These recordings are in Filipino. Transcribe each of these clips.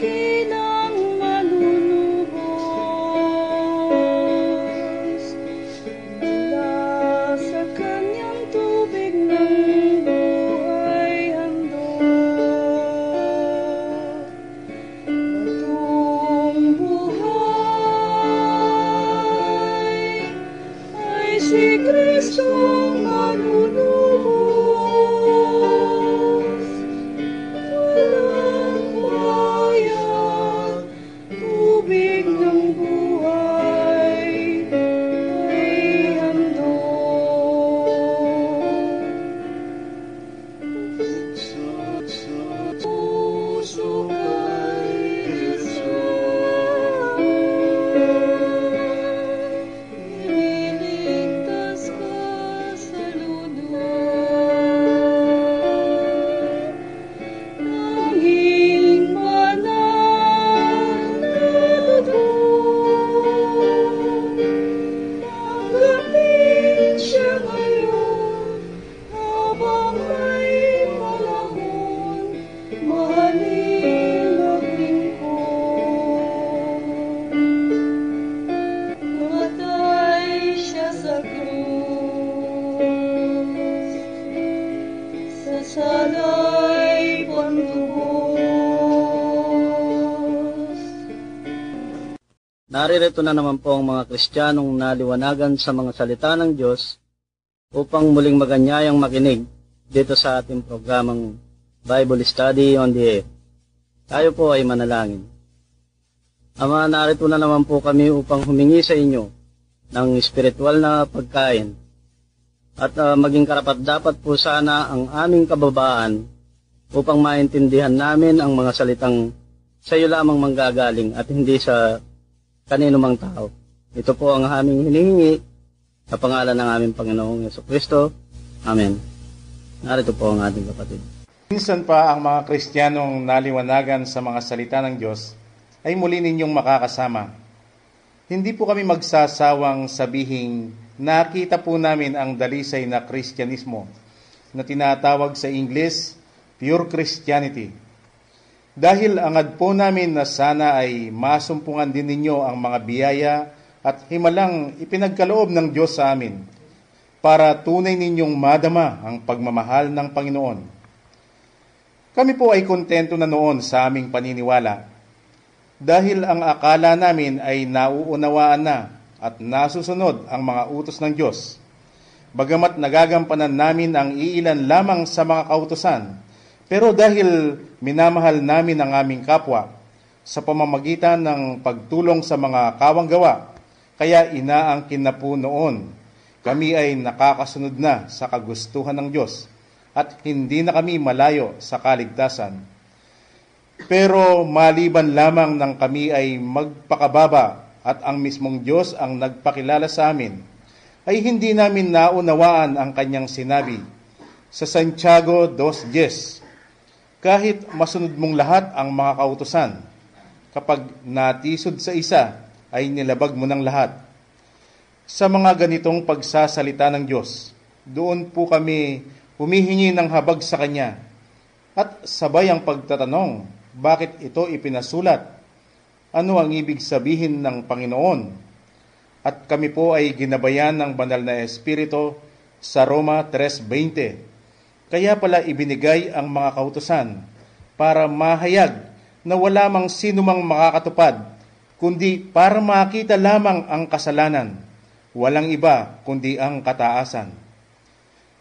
dakilang Naririto na naman po ang mga Kristiyanong naliwanagan sa mga salita ng Diyos upang muling maganyayang makinig dito sa ating programang Bible Study on the Air. Tayo po ay manalangin. Ama, narito na naman po kami upang humingi sa inyo ng spiritual na pagkain at ah, maging karapat dapat po sana ang aming kababaan upang maintindihan namin ang mga salitang sa iyo lamang manggagaling at hindi sa kanino mang tao. Ito po ang aming hinihingi sa pangalan ng aming Panginoong Yeso Kristo. Amen. Narito po ang ating kapatid. Minsan pa ang mga Kristiyanong naliwanagan sa mga salita ng Diyos ay muli ninyong makakasama. Hindi po kami magsasawang sabihing nakita po namin ang dalisay na Kristyanismo na tinatawag sa Ingles pure Christianity. Dahil angad po namin na sana ay masumpungan din ninyo ang mga biyaya at himalang ipinagkaloob ng Diyos sa amin para tunay ninyong madama ang pagmamahal ng Panginoon. Kami po ay kontento na noon sa aming paniniwala dahil ang akala namin ay nauunawaan na at nasusunod ang mga utos ng Diyos. Bagamat nagagampanan namin ang iilan lamang sa mga kautosan, pero dahil minamahal namin ang aming kapwa sa pamamagitan ng pagtulong sa mga kawang gawa, kaya inaangkin na po noon kami ay nakakasunod na sa kagustuhan ng Diyos at hindi na kami malayo sa kaligtasan. Pero maliban lamang ng kami ay magpakababa at ang mismong Diyos ang nagpakilala sa amin, ay hindi namin naunawaan ang kanyang sinabi sa Santiago 2.10. Kahit masunod mong lahat ang mga kautusan, kapag natisod sa isa, ay nilabag mo ng lahat. Sa mga ganitong pagsasalita ng Diyos, doon po kami humihingi ng habag sa Kanya at sabay ang pagtatanong, bakit ito ipinasulat? Ano ang ibig sabihin ng Panginoon? At kami po ay ginabayan ng banal na Espiritu sa Roma 3.20. Kaya pala ibinigay ang mga kautusan para mahayag na wala mang sino mang makakatupad, kundi para makita lamang ang kasalanan. Walang iba kundi ang kataasan.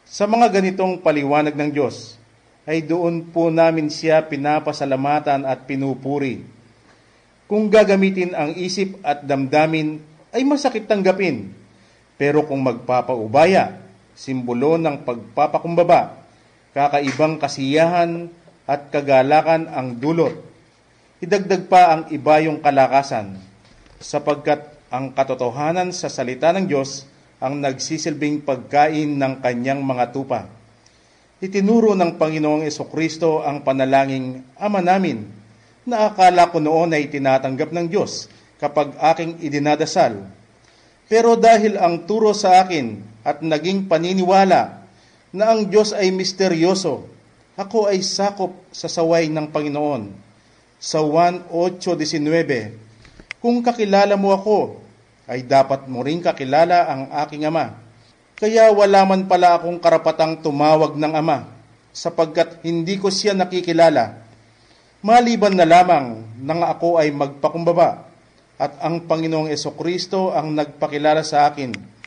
Sa mga ganitong paliwanag ng Diyos, ay doon po namin siya pinapasalamatan at pinupuri. Kung gagamitin ang isip at damdamin, ay masakit tanggapin. Pero kung magpapaubaya, simbolo ng pagpapakumbaba, kakaibang kasiyahan at kagalakan ang dulot. Idagdag pa ang iba yung kalakasan, sapagkat ang katotohanan sa salita ng Diyos ang nagsisilbing pagkain ng kanyang mga tupa. Itinuro ng Panginoong Kristo ang panalangin Ama namin na akala ko noon ay tinatanggap ng Diyos kapag aking idinadasal. Pero dahil ang turo sa akin at naging paniniwala na ang Diyos ay misteryoso, ako ay sakop sa saway ng Panginoon. sa 1.8.19, Kung kakilala mo ako, ay dapat mo rin kakilala ang aking ama. Kaya wala man pala akong karapatang tumawag ng ama, sapagkat hindi ko siya nakikilala. Maliban na lamang nang ako ay magpakumbaba, at ang Panginoong Kristo ang nagpakilala sa akin.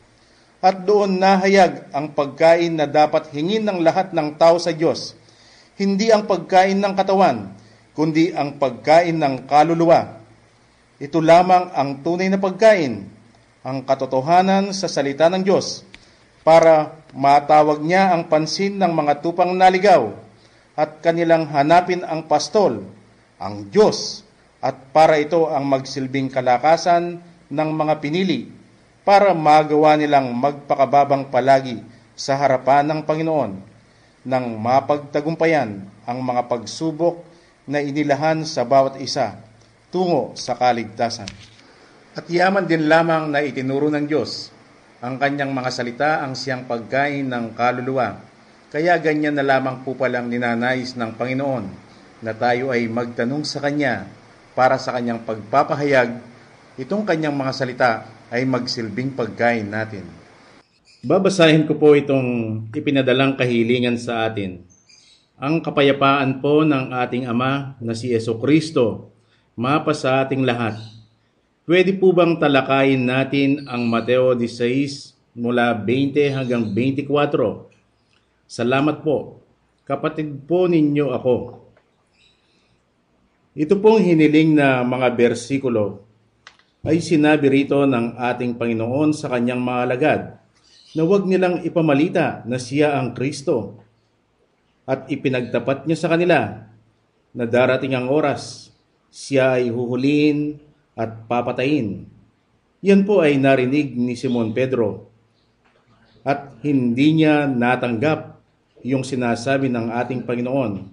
At doon nahayag ang pagkain na dapat hingin ng lahat ng tao sa Diyos, hindi ang pagkain ng katawan, kundi ang pagkain ng kaluluwa. Ito lamang ang tunay na pagkain, ang katotohanan sa salita ng Diyos, para matawag niya ang pansin ng mga tupang naligaw at kanilang hanapin ang pastol, ang Diyos, at para ito ang magsilbing kalakasan ng mga pinili para magawa nilang magpakababang palagi sa harapan ng Panginoon nang mapagtagumpayan ang mga pagsubok na inilahan sa bawat isa tungo sa kaligtasan. At yaman din lamang na itinuro ng Diyos ang kanyang mga salita ang siyang pagkain ng kaluluwa. Kaya ganyan na lamang po palang ninanais ng Panginoon na tayo ay magtanong sa Kanya para sa Kanyang pagpapahayag, itong Kanyang mga salita ay magsilbing pagkain natin. Babasahin ko po itong ipinadalang kahilingan sa atin. Ang kapayapaan po ng ating Ama na si Yeso Kristo, mapa sa ating lahat. Pwede po bang talakayin natin ang Mateo 16 mula 20 hanggang 24? Salamat po. Kapatid po ninyo ako. Ito pong hiniling na mga bersikulo ay sinabi rito ng ating Panginoon sa kanyang mga alagad na huwag nilang ipamalita na siya ang Kristo. At ipinagtapat niya sa kanila na darating ang oras, siya ay huhulihin at papatayin. Yan po ay narinig ni Simon Pedro. At hindi niya natanggap yung sinasabi ng ating Panginoon.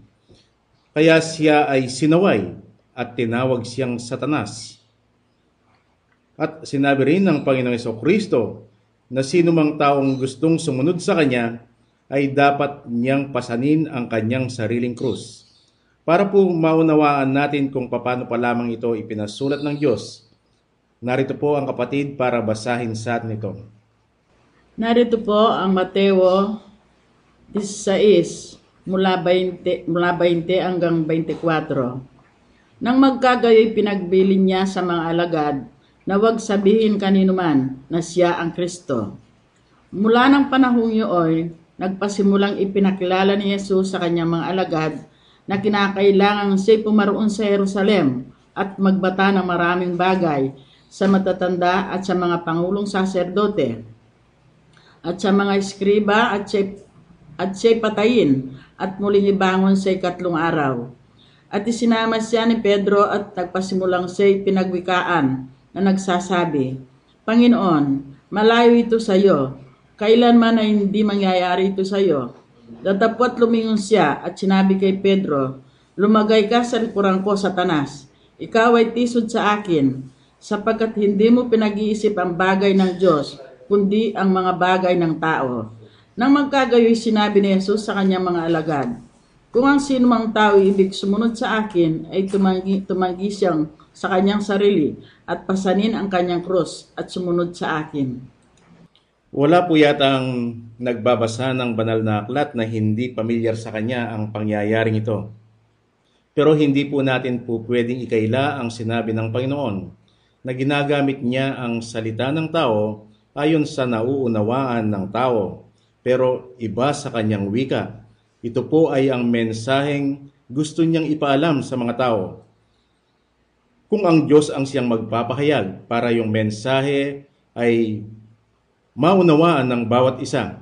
Kaya siya ay sinaway at tinawag siyang satanas. At sinabi rin ng Panginoong Kristo na sino mang taong gustong sumunod sa Kanya ay dapat niyang pasanin ang kanyang sariling krus. Para po maunawaan natin kung paano pa lamang ito ipinasulat ng Diyos, narito po ang kapatid para basahin sa atin ito. Narito po ang Mateo 16 mula 20, mula 20 hanggang 24. Nang magkagayoy pinagbilin niya sa mga alagad na huwag sabihin kanino man na siya ang Kristo. Mula ng panahong iyon, nagpasimulang ipinakilala ni Jesus sa kanyang mga alagad na kinakailangan siya pumaroon sa Jerusalem at magbata ng maraming bagay sa matatanda at sa mga pangulong saserdote at sa mga eskriba at siya, at siya patayin at muling ibangon sa ikatlong araw. At isinama siya ni Pedro at nagpasimulang siya pinagwikaan na nagsasabi, Panginoon, malayo ito sa iyo. Kailanman ay hindi mangyayari ito sa iyo. Datapot lumingon siya at sinabi kay Pedro, Lumagay ka sa likuran ko, Satanas. Ikaw ay tisod sa akin, sapagkat hindi mo pinag-iisip ang bagay ng Diyos, kundi ang mga bagay ng tao. Nang magkagayoy sinabi ni Jesus sa kanyang mga alagad, Kung ang sino mang tao ibig sumunod sa akin, ay tumanggi, tumanggi siyang sa kanyang sarili at pasanin ang kanyang krus at sumunod sa akin. Wala po yatang nagbabasa ng banal na aklat na hindi pamilyar sa kanya ang pangyayaring ito. Pero hindi po natin po pwedeng ikaila ang sinabi ng Panginoon na ginagamit niya ang salita ng tao ayon sa nauunawaan ng tao, pero iba sa kanyang wika. Ito po ay ang mensaheng gusto niyang ipaalam sa mga tao kung ang Diyos ang siyang magpapahayag para yung mensahe ay maunawaan ng bawat isa.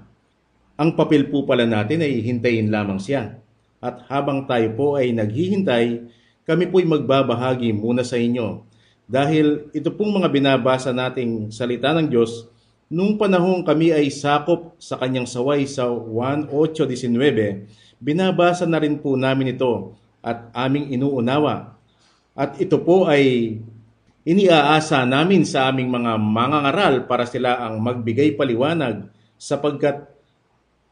Ang papel po pala natin ay hintayin lamang siya. At habang tayo po ay naghihintay, kami po'y magbabahagi muna sa inyo. Dahil ito pong mga binabasa nating salita ng Diyos, nung panahong kami ay sakop sa kanyang saway sa 1.8.19, binabasa na rin po namin ito at aming inuunawa at ito po ay iniaasa namin sa aming mga mangangaral para sila ang magbigay paliwanag sapagkat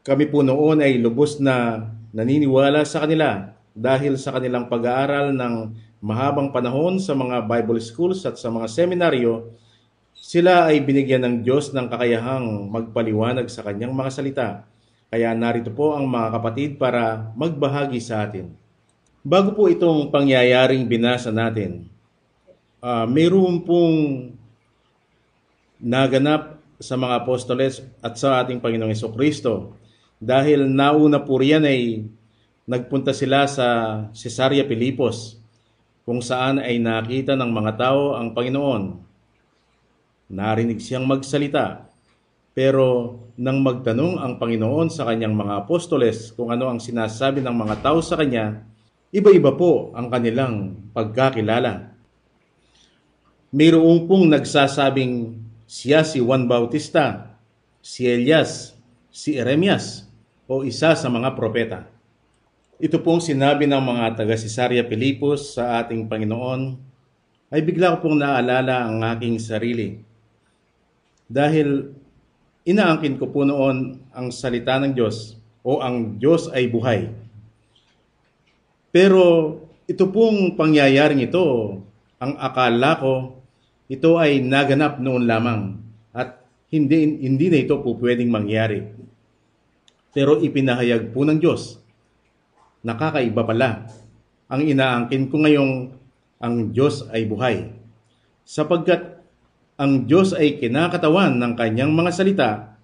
kami po noon ay lubos na naniniwala sa kanila dahil sa kanilang pag-aaral ng mahabang panahon sa mga Bible schools at sa mga seminaryo, sila ay binigyan ng Diyos ng kakayahang magpaliwanag sa kanyang mga salita. Kaya narito po ang mga kapatid para magbahagi sa atin. Bago po itong pangyayaring binasa natin, uh, mayroon pong naganap sa mga apostoles at sa ating Panginoong Yeso Kristo. Dahil nauna po riyan ay nagpunta sila sa Cesarea Pilipos kung saan ay nakita ng mga tao ang Panginoon. Narinig siyang magsalita pero nang magtanong ang Panginoon sa kanyang mga apostoles kung ano ang sinasabi ng mga tao sa kanya, iba-iba po ang kanilang pagkakilala. Mayroong pong nagsasabing siya si Juan Bautista, si Elias, si Eremias, o isa sa mga propeta. Ito pong sinabi ng mga taga Cesarea Pilipos sa ating Panginoon ay bigla ko pong naalala ang aking sarili. Dahil inaangkin ko po noon ang salita ng Diyos o ang Diyos ay buhay. Pero ito pong pangyayaring ito, ang akala ko, ito ay naganap noon lamang at hindi, hindi na ito po pwedeng mangyari. Pero ipinahayag po ng Diyos, nakakaiba pala. Ang inaangkin ko ngayong ang Diyos ay buhay. Sapagkat ang Diyos ay kinakatawan ng kanyang mga salita,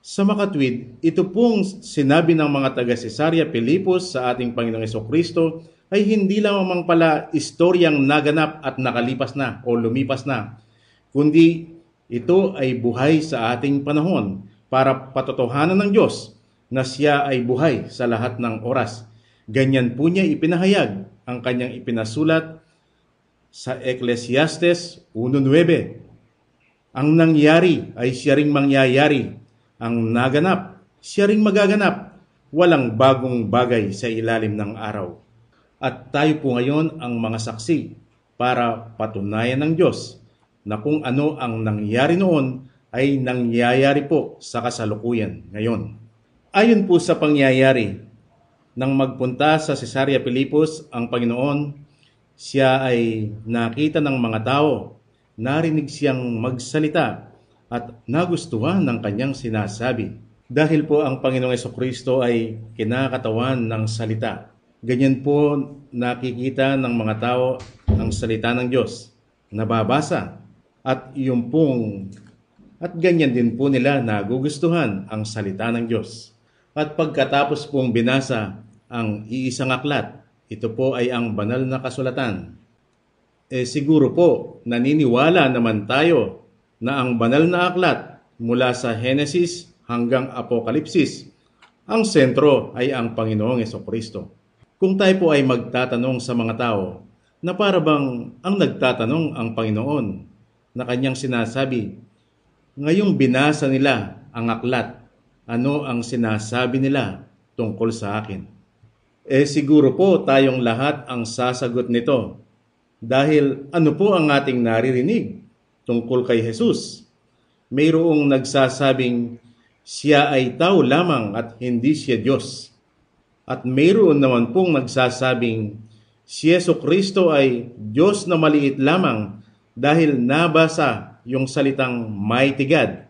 sa makatwid, ito pong sinabi ng mga taga Cesarea Pilipos sa ating Panginoong Kristo ay hindi lamang pala istoryang naganap at nakalipas na o lumipas na, kundi ito ay buhay sa ating panahon para patotohanan ng Diyos na siya ay buhay sa lahat ng oras. Ganyan po niya ipinahayag ang kanyang ipinasulat sa Ecclesiastes 1.9 ang nangyari ay siya ring mangyayari. Ang naganap, siya ring magaganap. Walang bagong bagay sa ilalim ng araw. At tayo po ngayon ang mga saksi para patunayan ng Diyos na kung ano ang nangyari noon ay nangyayari po sa kasalukuyan ngayon. Ayon po sa pangyayari, nang magpunta sa Cesarea Pilipos ang Panginoon, siya ay nakita ng mga tao narinig siyang magsalita at nagustuhan ng kanyang sinasabi. Dahil po ang Panginoong Kristo ay kinakatawan ng salita. Ganyan po nakikita ng mga tao ang salita ng Diyos. Nababasa. At yung pong at ganyan din po nila nagugustuhan ang salita ng Diyos. At pagkatapos pong binasa ang iisang aklat, ito po ay ang banal na kasulatan eh siguro po naniniwala naman tayo na ang banal na aklat mula sa Henesis hanggang Apokalipsis, ang sentro ay ang Panginoong Kristo. Kung tayo po ay magtatanong sa mga tao na para bang ang nagtatanong ang Panginoon na kanyang sinasabi, ngayong binasa nila ang aklat, ano ang sinasabi nila tungkol sa akin? Eh siguro po tayong lahat ang sasagot nito dahil ano po ang ating naririnig tungkol kay Jesus? Mayroong nagsasabing siya ay tao lamang at hindi siya Diyos. At mayroon naman pong nagsasabing si Yeso Kristo ay Diyos na maliit lamang dahil nabasa yung salitang mighty God.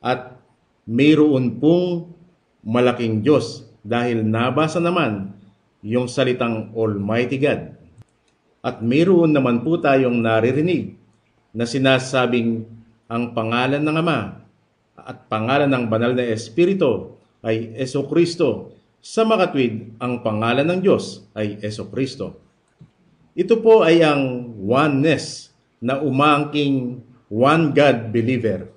At mayroon pong malaking Diyos dahil nabasa naman yung salitang Almighty God. At mayroon naman po tayong naririnig na sinasabing ang pangalan ng Ama at pangalan ng banal na Espiritu ay Eso Kristo. Sa makatwid, ang pangalan ng Diyos ay Eso Kristo. Ito po ay ang oneness na umangking one God believer.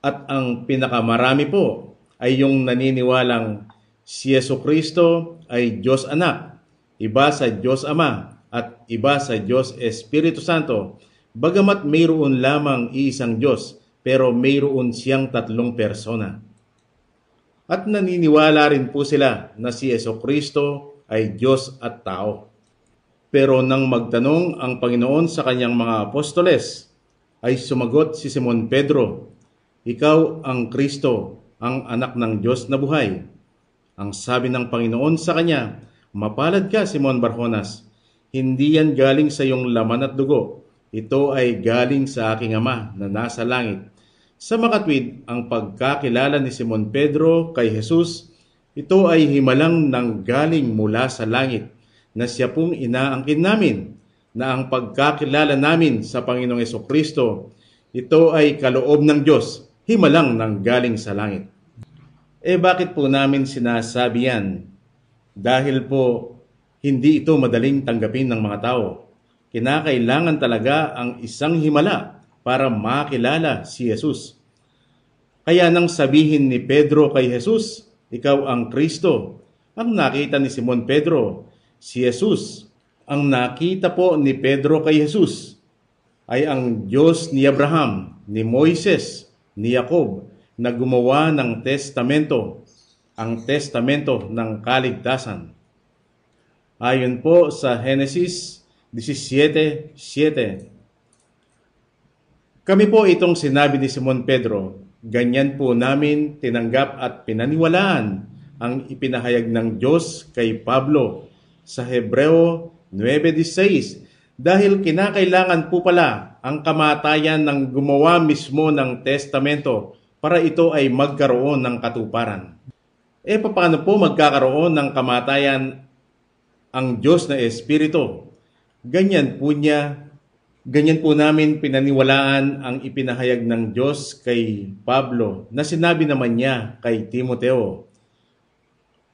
At ang pinakamarami po ay yung naniniwalang si Yeso Kristo ay Diyos Anak, iba sa Diyos Ama, at iba sa Diyos Espiritu Santo, bagamat mayroon lamang iisang Diyos, pero mayroon siyang tatlong persona. At naniniwala rin po sila na si Yeso Kristo ay Diyos at tao. Pero nang magtanong ang Panginoon sa kanyang mga apostoles, ay sumagot si Simon Pedro, Ikaw ang Kristo, ang anak ng Diyos na buhay. Ang sabi ng Panginoon sa kanya, Mapalad ka, Simon Barjonas, Hindi yan galing sa iyong laman at dugo. Ito ay galing sa aking Ama na nasa langit. Sa makatwid, ang pagkakilala ni Simon Pedro kay Jesus, ito ay himalang nang galing mula sa langit na siya pong inaangkin namin na ang pagkakilala namin sa Panginoong Yeso Kristo, ito ay kaloob ng Diyos, himalang nang galing sa langit. Eh bakit po namin sinasabi yan? Dahil po hindi ito madaling tanggapin ng mga tao. Kinakailangan talaga ang isang himala para makilala si Jesus. Kaya nang sabihin ni Pedro kay Jesus, ikaw ang Kristo, ang nakita ni Simon Pedro, si Jesus. Ang nakita po ni Pedro kay Jesus ay ang Diyos ni Abraham, ni Moises, ni Jacob na gumawa ng testamento, ang testamento ng kaligtasan. Ayon po sa Genesis 17:7. Kami po itong sinabi ni Simon Pedro, ganyan po namin tinanggap at pinaniwalaan ang ipinahayag ng Diyos kay Pablo sa Hebreo 9.16 dahil kinakailangan po pala ang kamatayan ng gumawa mismo ng testamento para ito ay magkaroon ng katuparan. E paano po magkakaroon ng kamatayan ang Diyos na Espiritu? Ganyan po niya, ganyan po namin pinaniwalaan ang ipinahayag ng Diyos kay Pablo na sinabi naman niya kay Timoteo.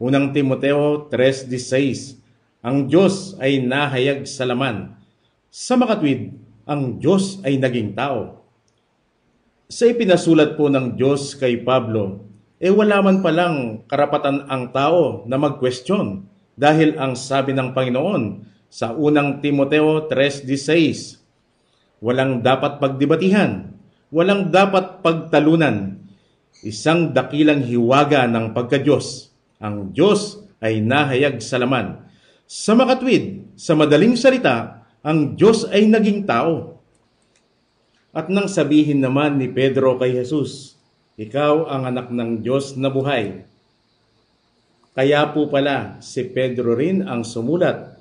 Unang Timoteo 3.16 Ang Diyos ay nahayag sa laman. Sa makatwid, ang Diyos ay naging tao. Sa ipinasulat po ng Diyos kay Pablo, eh wala man palang karapatan ang tao na mag-question dahil ang sabi ng Panginoon sa unang Timoteo 3.16, walang dapat pagdebatihan, walang dapat pagtalunan, isang dakilang hiwaga ng pagkadyos. Ang Diyos ay nahayag sa laman. Sa makatwid, sa madaling salita, ang Diyos ay naging tao. At nang sabihin naman ni Pedro kay Jesus, Ikaw ang anak ng Diyos na buhay. Kaya po pala si Pedro rin ang sumulat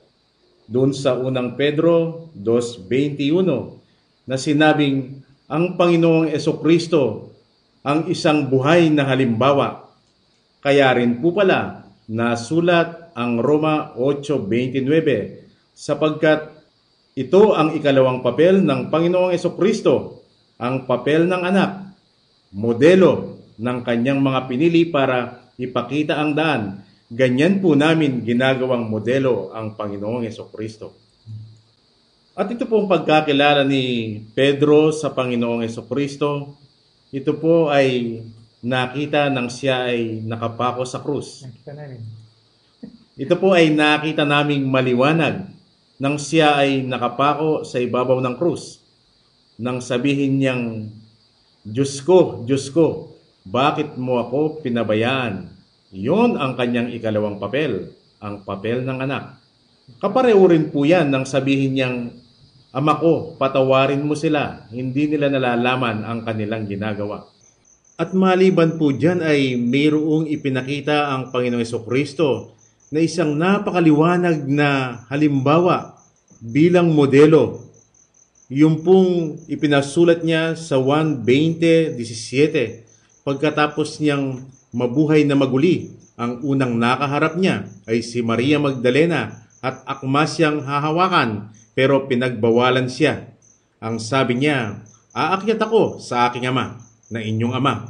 doon sa unang Pedro 2.21 na sinabing ang Panginoong Kristo ang isang buhay na halimbawa. Kaya rin po pala nasulat ang Roma 8.29 sapagkat ito ang ikalawang papel ng Panginoong Kristo, ang papel ng anak, modelo ng kanyang mga pinili para ipakita ang daan Ganyan po namin ginagawang modelo ang Panginoong Kristo. At ito pong pagkakilala ni Pedro sa Panginoong Kristo, ito po ay nakita nang siya ay nakapako sa krus. Nakita namin. Ito po ay nakita naming maliwanag nang siya ay nakapako sa ibabaw ng krus. Nang sabihin niyang, Diyos ko, Diyos ko, bakit mo ako pinabayaan? Yon ang kanyang ikalawang papel, ang papel ng anak. Kapareho rin po yan nang sabihin niyang, Ama ko, patawarin mo sila, hindi nila nalalaman ang kanilang ginagawa. At maliban po dyan ay mayroong ipinakita ang Panginoong Kristo na isang napakaliwanag na halimbawa bilang modelo. Yung pong ipinasulat niya sa 1.20.17 pagkatapos niyang mabuhay na maguli. Ang unang nakaharap niya ay si Maria Magdalena at akma siyang hahawakan pero pinagbawalan siya. Ang sabi niya, aakyat ako sa aking ama na inyong ama,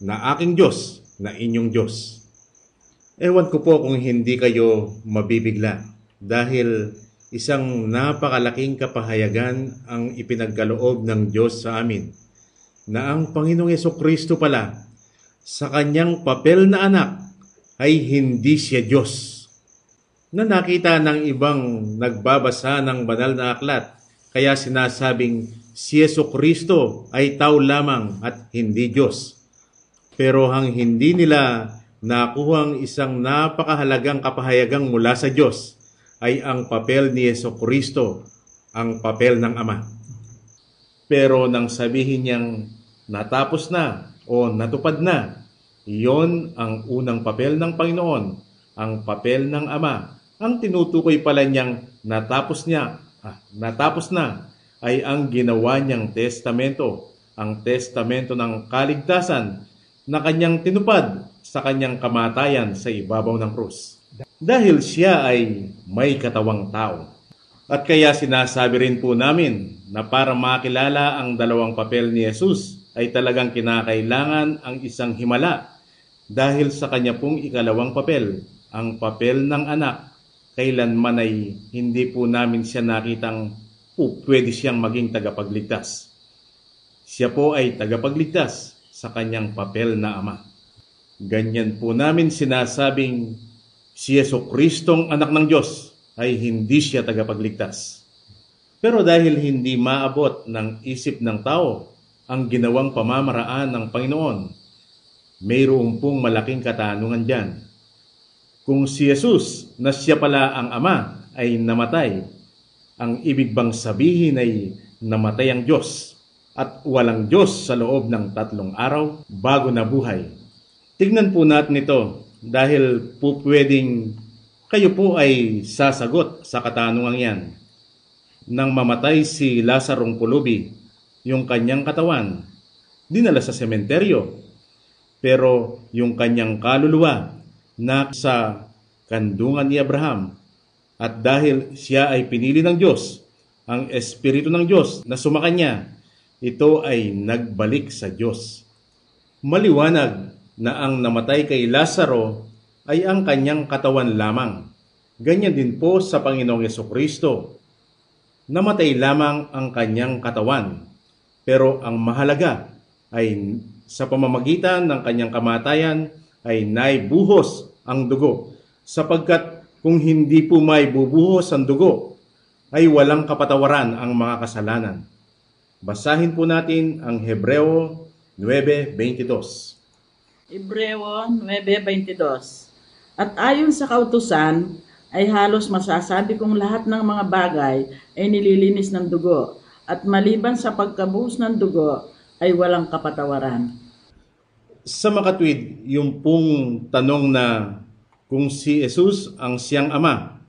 na aking Diyos na inyong Diyos. Ewan ko po kung hindi kayo mabibigla dahil isang napakalaking kapahayagan ang ipinagkaloob ng Diyos sa amin na ang Panginoong Yeso Kristo pala sa kanyang papel na anak ay hindi siya Diyos. Na nakita ng ibang nagbabasa ng banal na aklat, kaya sinasabing si Yeso Kristo ay tao lamang at hindi Diyos. Pero hang hindi nila nakuha ang isang napakahalagang kapahayagang mula sa Diyos ay ang papel ni Yeso Kristo, ang papel ng Ama. Pero nang sabihin niyang natapos na o natupad na, iyon ang unang papel ng Panginoon, ang papel ng Ama Ang tinutukoy pala niyang natapos niya, ah, natapos na, ay ang ginawa niyang testamento, ang testamento ng kaligtasan na kanyang tinupad sa kanyang kamatayan sa ibabaw ng krus. Dahil siya ay may katawang tao. At kaya sinasabi rin po namin na para makilala ang dalawang papel ni Jesus ay talagang kinakailangan ang isang himala dahil sa kanya pong ikalawang papel, ang papel ng anak, kailanman ay hindi po namin siya nakitang po pwede siyang maging tagapagligtas. Siya po ay tagapagligtas sa kanyang papel na ama. Ganyan po namin sinasabing si Yeso Kristong anak ng Diyos ay hindi siya tagapagligtas. Pero dahil hindi maabot ng isip ng tao ang ginawang pamamaraan ng Panginoon, mayroon pong malaking katanungan dyan. Kung si Jesus na siya pala ang Ama ay namatay, ang ibig bang sabihin ay namatay ang Diyos at walang Diyos sa loob ng tatlong araw bago nabuhay. Tignan po natin ito dahil po pwedeng kayo po ay sasagot sa katanungan yan. Nang mamatay si Lazarong Pulubi, yung kanyang katawan, dinala sa sementeryo. Pero yung kanyang kaluluwa na sa kandungan ni Abraham at dahil siya ay pinili ng Diyos, ang Espiritu ng Diyos na sumakanya, ito ay nagbalik sa Diyos. Maliwanag na ang namatay kay Lazaro ay ang kanyang katawan lamang. Ganyan din po sa Panginoong Yeso Kristo. Namatay lamang ang kanyang katawan, pero ang mahalaga ay sa pamamagitan ng kanyang kamatayan ay naibuhos ang dugo, sapagkat kung hindi po may bubuhos ang dugo, ay walang kapatawaran ang mga kasalanan. Basahin po natin ang Hebreo 9.22. Hebreo 9.22 At ayon sa kautusan, ay halos masasabi kong lahat ng mga bagay ay nililinis ng dugo at maliban sa pagkabuhos ng dugo ay walang kapatawaran. Sa makatwid, yung pong tanong na kung si Jesus ang siyang ama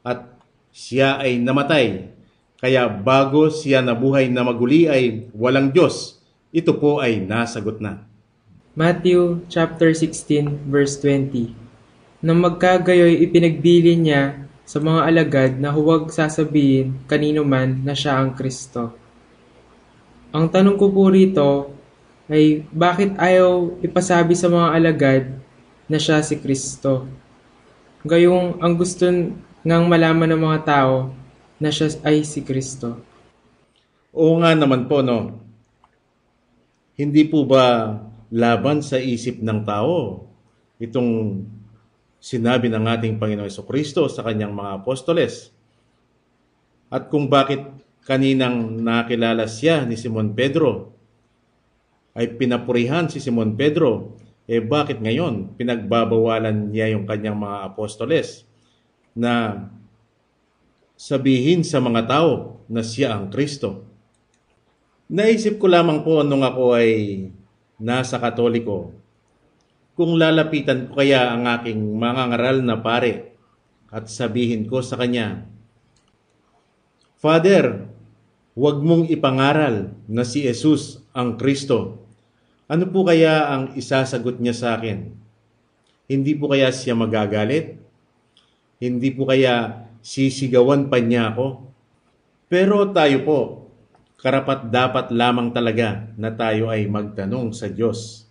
at siya ay namatay, kaya bago siya nabuhay na maguli ay walang Diyos, ito po ay nasagot na. Matthew chapter 16 verse 20 Nang magkagayoy ipinagbili niya sa mga alagad na huwag sasabihin kanino man na siya ang Kristo. Ang tanong ko po rito ay bakit ayaw ipasabi sa mga alagad na siya si Kristo? Gayong ang gusto ngang malaman ng mga tao na siya ay si Kristo. Oo nga naman po, no? Hindi po ba laban sa isip ng tao itong sinabi ng ating Panginoon Heso Kristo sa kanyang mga apostoles? At kung bakit kaninang nakilala siya ni Simon Pedro, ay pinapurihan si Simon Pedro, eh bakit ngayon pinagbabawalan niya yung kanyang mga apostoles na sabihin sa mga tao na siya ang Kristo? Naisip ko lamang po nung ako ay nasa katoliko, kung lalapitan ko kaya ang aking mga ngaral na pare at sabihin ko sa kanya, Father, huwag mong ipangaral na si Jesus ang Kristo. Ano po kaya ang isasagot niya sa akin? Hindi po kaya siya magagalit? Hindi po kaya sisigawan pa niya ako? Pero tayo po, karapat dapat lamang talaga na tayo ay magtanong sa Diyos.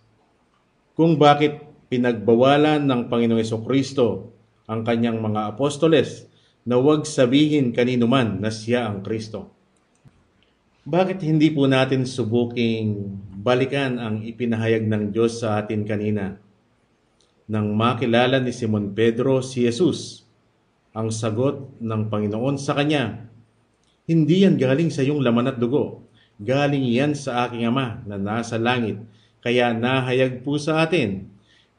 Kung bakit pinagbawalan ng Panginoong Kristo ang kanyang mga apostoles na huwag sabihin kanino man na siya ang Kristo. Bakit hindi po natin subuking balikan ang ipinahayag ng Diyos sa atin kanina? Nang makilala ni Simon Pedro si Jesus, ang sagot ng Panginoon sa kanya, Hindi yan galing sa iyong laman at dugo, galing yan sa aking Ama na nasa langit, kaya nahayag po sa atin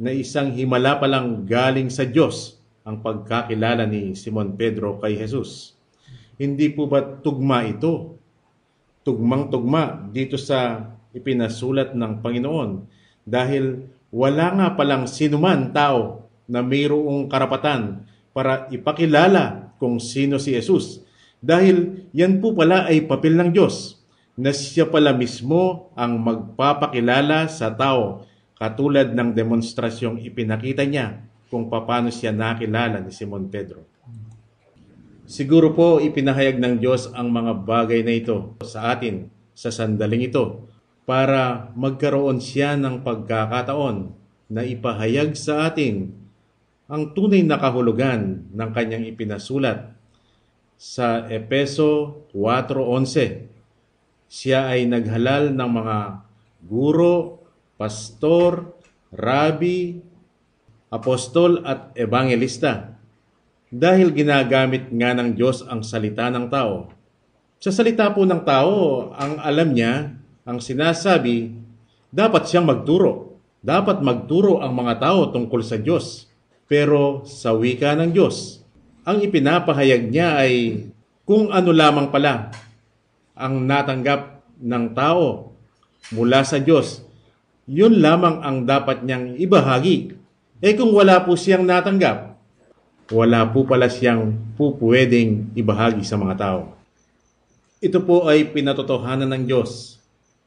na isang himala palang galing sa Diyos ang pagkakilala ni Simon Pedro kay Jesus. Hindi po ba tugma ito? Tugmang-tugma dito sa ipinasulat ng Panginoon dahil wala nga palang sinuman tao na mayroong karapatan para ipakilala kung sino si Jesus. Dahil yan po pala ay papel ng Diyos na siya pala mismo ang magpapakilala sa tao katulad ng demonstrasyong ipinakita niya kung paano siya nakilala ni Simon Pedro. Siguro po ipinahayag ng Diyos ang mga bagay na ito sa atin sa sandaling ito para magkaroon siya ng pagkakataon na ipahayag sa atin ang tunay na kahulugan ng kanyang ipinasulat sa Epeso 4.11. Siya ay naghalal ng mga guro, pastor, rabi, apostol at evangelista dahil ginagamit nga ng Diyos ang salita ng tao. Sa salita po ng tao, ang alam niya, ang sinasabi, dapat siyang magturo. Dapat magturo ang mga tao tungkol sa Diyos. Pero sa wika ng Diyos, ang ipinapahayag niya ay kung ano lamang pala ang natanggap ng tao mula sa Diyos. Yun lamang ang dapat niyang ibahagi. Eh kung wala po siyang natanggap, wala po pala siyang po pwedeng ibahagi sa mga tao. Ito po ay pinatotohanan ng Diyos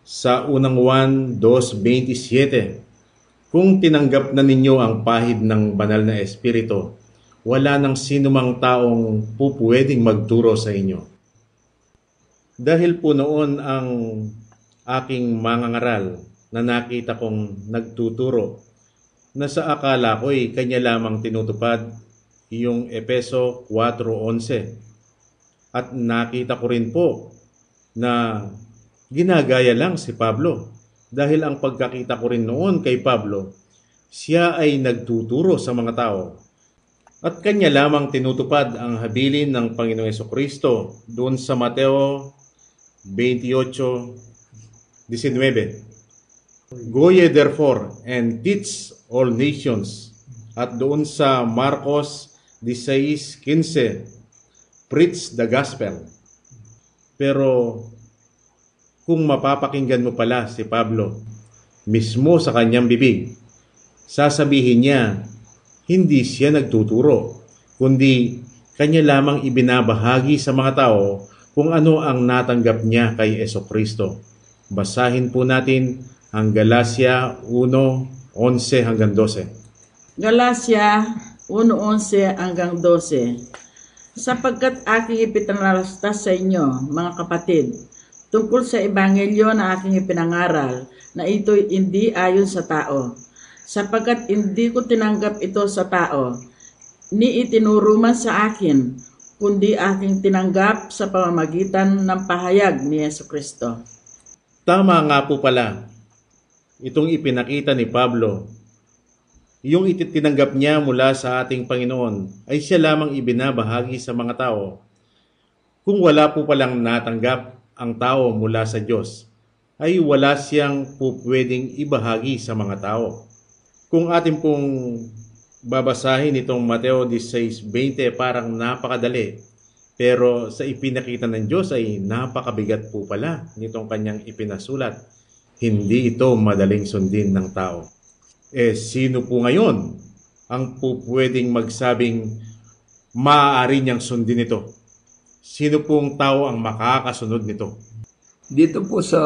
sa unang 1, 2.27. Kung tinanggap na ninyo ang pahid ng banal na espiritu, wala nang sinumang taong po pwedeng magturo sa inyo. Dahil po noon ang aking mangangaral na nakita kong nagtuturo na sa akala ko'y kanya lamang tinutupad yung Epeso 4.11. At nakita ko rin po na ginagaya lang si Pablo dahil ang pagkakita ko rin noon kay Pablo, siya ay nagtuturo sa mga tao at kanya lamang tinutupad ang habilin ng Panginoong Yeso Kristo doon sa Mateo 28:19. Go ye therefore and teach all nations. At doon sa Marcos 16:15, preach the gospel. Pero kung mapapakinggan mo pala si Pablo mismo sa kanyang bibig, sasabihin niya, hindi siya nagtuturo, kundi kanya lamang ibinabahagi sa mga tao kung ano ang natanggap niya kay Kristo. Basahin po natin ang Galacia 1:11 hanggang 12. Galacia 1.11 hanggang 12 Sapagkat aking ipinangalastas sa inyo, mga kapatid, tungkol sa ebanghelyo na aking ipinangaral, na ito'y hindi ayon sa tao. Sapagkat hindi ko tinanggap ito sa tao, ni itinuro man sa akin, kundi aking tinanggap sa pamamagitan ng pahayag ni Yesu Kristo. Tama nga po pala. Itong ipinakita ni Pablo, yung ititinanggap niya mula sa ating Panginoon ay siya lamang ibinabahagi sa mga tao. Kung wala po palang natanggap ang tao mula sa Diyos, ay wala siyang po pwedeng ibahagi sa mga tao. Kung atin pong babasahin itong Mateo 16.20 parang napakadali, pero sa ipinakita ng Diyos ay napakabigat po pala nitong kanyang ipinasulat. Hindi ito madaling sundin ng tao. Eh, sino po ngayon ang po pwedeng magsabing maaari niyang sundin ito? Sino pong tao ang makakasunod nito? Dito po sa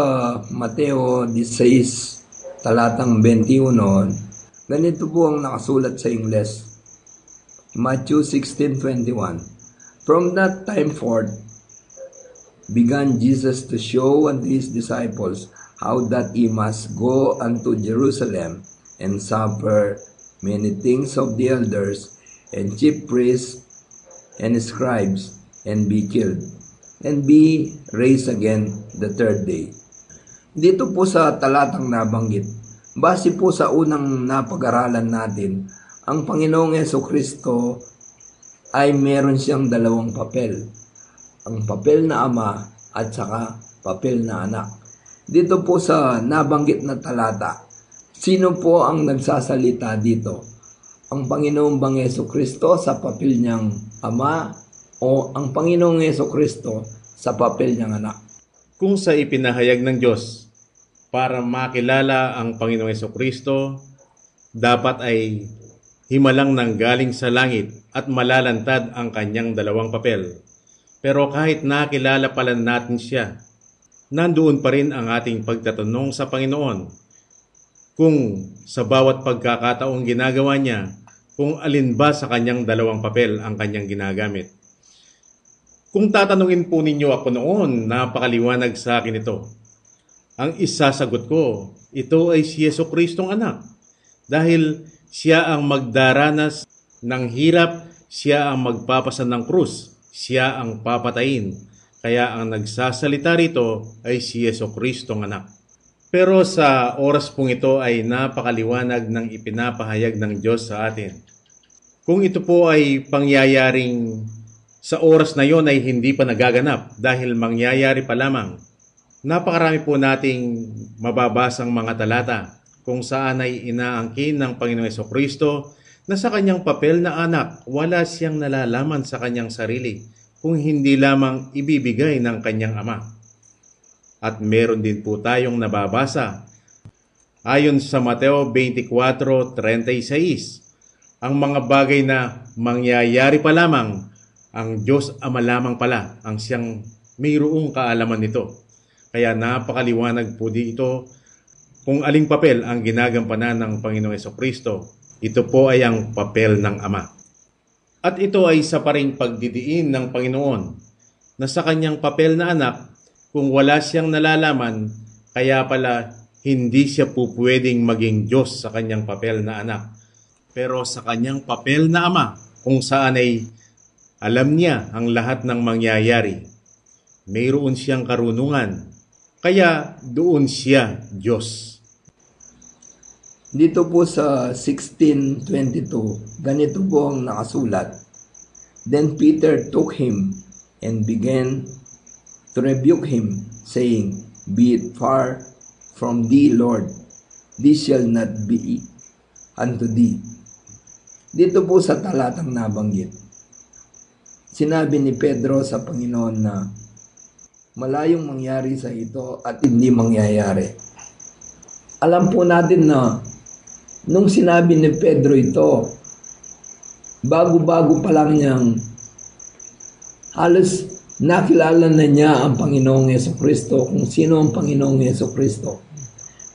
Mateo 16, talatang 21, ganito po ang nakasulat sa Ingles. Matthew 16:21. From that time forth began Jesus to show unto his disciples how that he must go unto Jerusalem and suffer many things of the elders and chief priests and scribes and be killed and be raised again the third day. Dito po sa talatang nabanggit, base po sa unang napag-aralan natin, ang Panginoong Yeso Kristo ay meron siyang dalawang papel. Ang papel na ama at saka papel na anak. Dito po sa nabanggit na talata, sino po ang nagsasalita dito? Ang Panginoong Bang Yeso Kristo sa papel niyang ama o ang Panginoong Yeso Kristo sa papel niyang anak? Kung sa ipinahayag ng Diyos para makilala ang Panginoong Yeso Kristo, dapat ay himalang nanggaling sa langit at malalantad ang kanyang dalawang papel. Pero kahit nakilala pala natin siya, nandoon pa rin ang ating pagtatanong sa Panginoon kung sa bawat pagkakataong ginagawa niya, kung alin ba sa kanyang dalawang papel ang kanyang ginagamit. Kung tatanungin po ninyo ako noon, napakaliwanag sa akin ito. Ang isasagot ko, ito ay si Yeso Kristong anak. Dahil siya ang magdaranas ng hirap, siya ang magpapasan ng krus, siya ang papatayin. Kaya ang nagsasalita rito ay si Yeso Kristong anak. Pero sa oras pong ito ay napakaliwanag ng ipinapahayag ng Diyos sa atin. Kung ito po ay pangyayaring sa oras na yon ay hindi pa nagaganap dahil mangyayari pa lamang. Napakarami po nating mababasang mga talata kung saan ay inaangkin ng Panginoong Kristo na sa kanyang papel na anak, wala siyang nalalaman sa kanyang sarili kung hindi lamang ibibigay ng kanyang ama. At meron din po tayong nababasa ayon sa Mateo 24:36 ang mga bagay na mangyayari pa lamang ang Diyos Ama lamang pala ang siyang mayroong kaalaman nito. Kaya napakaliwanag po dito kung aling papel ang ginagampanan ng Panginoong Kristo. Ito po ay ang papel ng Ama. At ito ay sa paring pagdidiin ng Panginoon na sa kanyang papel na anak, kung wala siyang nalalaman, kaya pala hindi siya po pwedeng maging Diyos sa kanyang papel na anak. Pero sa kanyang papel na ama, kung saan ay alam niya ang lahat ng mangyayari, mayroon siyang karunungan, kaya doon siya Diyos. Dito po sa 1622, ganito po ang nakasulat. Then Peter took him and began to rebuke him, saying, Be it far from thee, Lord, this shall not be unto thee. Dito po sa talatang nabanggit, sinabi ni Pedro sa Panginoon na malayong mangyari sa ito at hindi mangyayari. Alam po natin na nung sinabi ni Pedro ito, bago-bago pa lang niyang halos nakilala na niya ang Panginoong Yeso Kristo, kung sino ang Panginoong Yeso Kristo.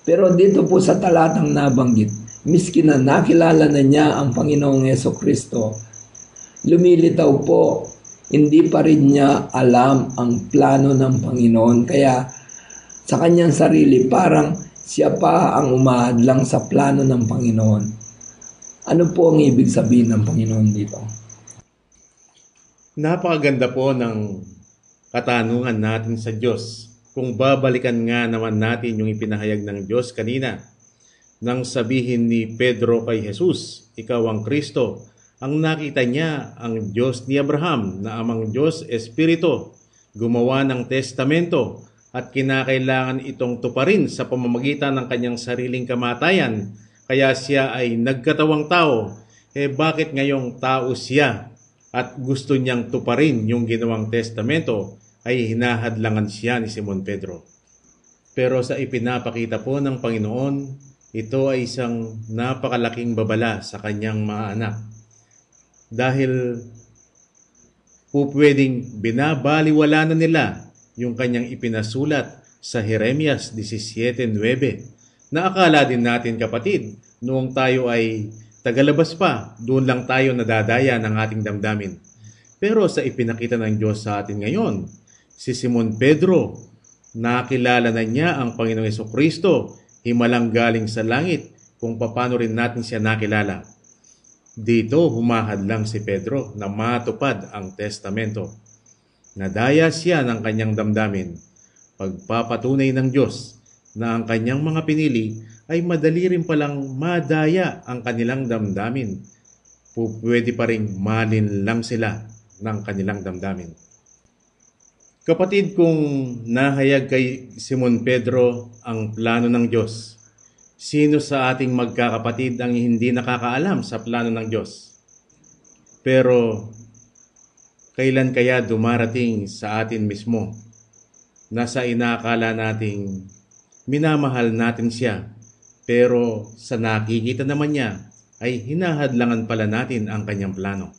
Pero dito po sa talatang nabanggit, miski na nakilala na niya ang Panginoong Yeso Kristo, lumilitaw po, hindi pa rin niya alam ang plano ng Panginoon. Kaya sa kanyang sarili, parang siya pa ang umahadlang sa plano ng Panginoon. Ano po ang ibig sabihin ng Panginoon dito? Napakaganda po ng katanungan natin sa Diyos. Kung babalikan nga naman natin yung ipinahayag ng Diyos kanina, nang sabihin ni Pedro kay Jesus, Ikaw ang Kristo, ang nakita niya ang Diyos ni Abraham na amang Diyos Espiritu, gumawa ng testamento at kinakailangan itong tuparin sa pamamagitan ng kanyang sariling kamatayan. Kaya siya ay nagkatawang tao. Eh bakit ngayong tao siya at gusto niyang tuparin yung ginawang testamento ay hinahadlangan siya ni Simon Pedro. Pero sa ipinapakita po ng Panginoon, ito ay isang napakalaking babala sa kanyang mga anak. Dahil po pwedeng binabaliwala na nila yung kanyang ipinasulat sa Jeremias 17.9 na akala din natin kapatid, noong tayo ay tagalabas pa, doon lang tayo nadadaya ng ating damdamin. Pero sa ipinakita ng Diyos sa atin ngayon, si Simon Pedro, nakilala na niya ang Panginoong Kristo, himalang galing sa langit, kung paano rin natin siya nakilala. Dito humahad lang si Pedro na matupad ang testamento. Nadaya siya ng kanyang damdamin. Pagpapatunay ng Diyos na ang kanyang mga pinili ay madali rin palang madaya ang kanilang damdamin. Pwede pa rin malin lang sila ng kanilang damdamin. Kapatid, kung nahayag kay Simon Pedro ang plano ng Diyos, sino sa ating magkakapatid ang hindi nakakaalam sa plano ng Diyos? Pero kailan kaya dumarating sa atin mismo na sa inakala nating minamahal natin siya pero sa nakikita naman niya ay hinahadlangan pala natin ang kanyang plano.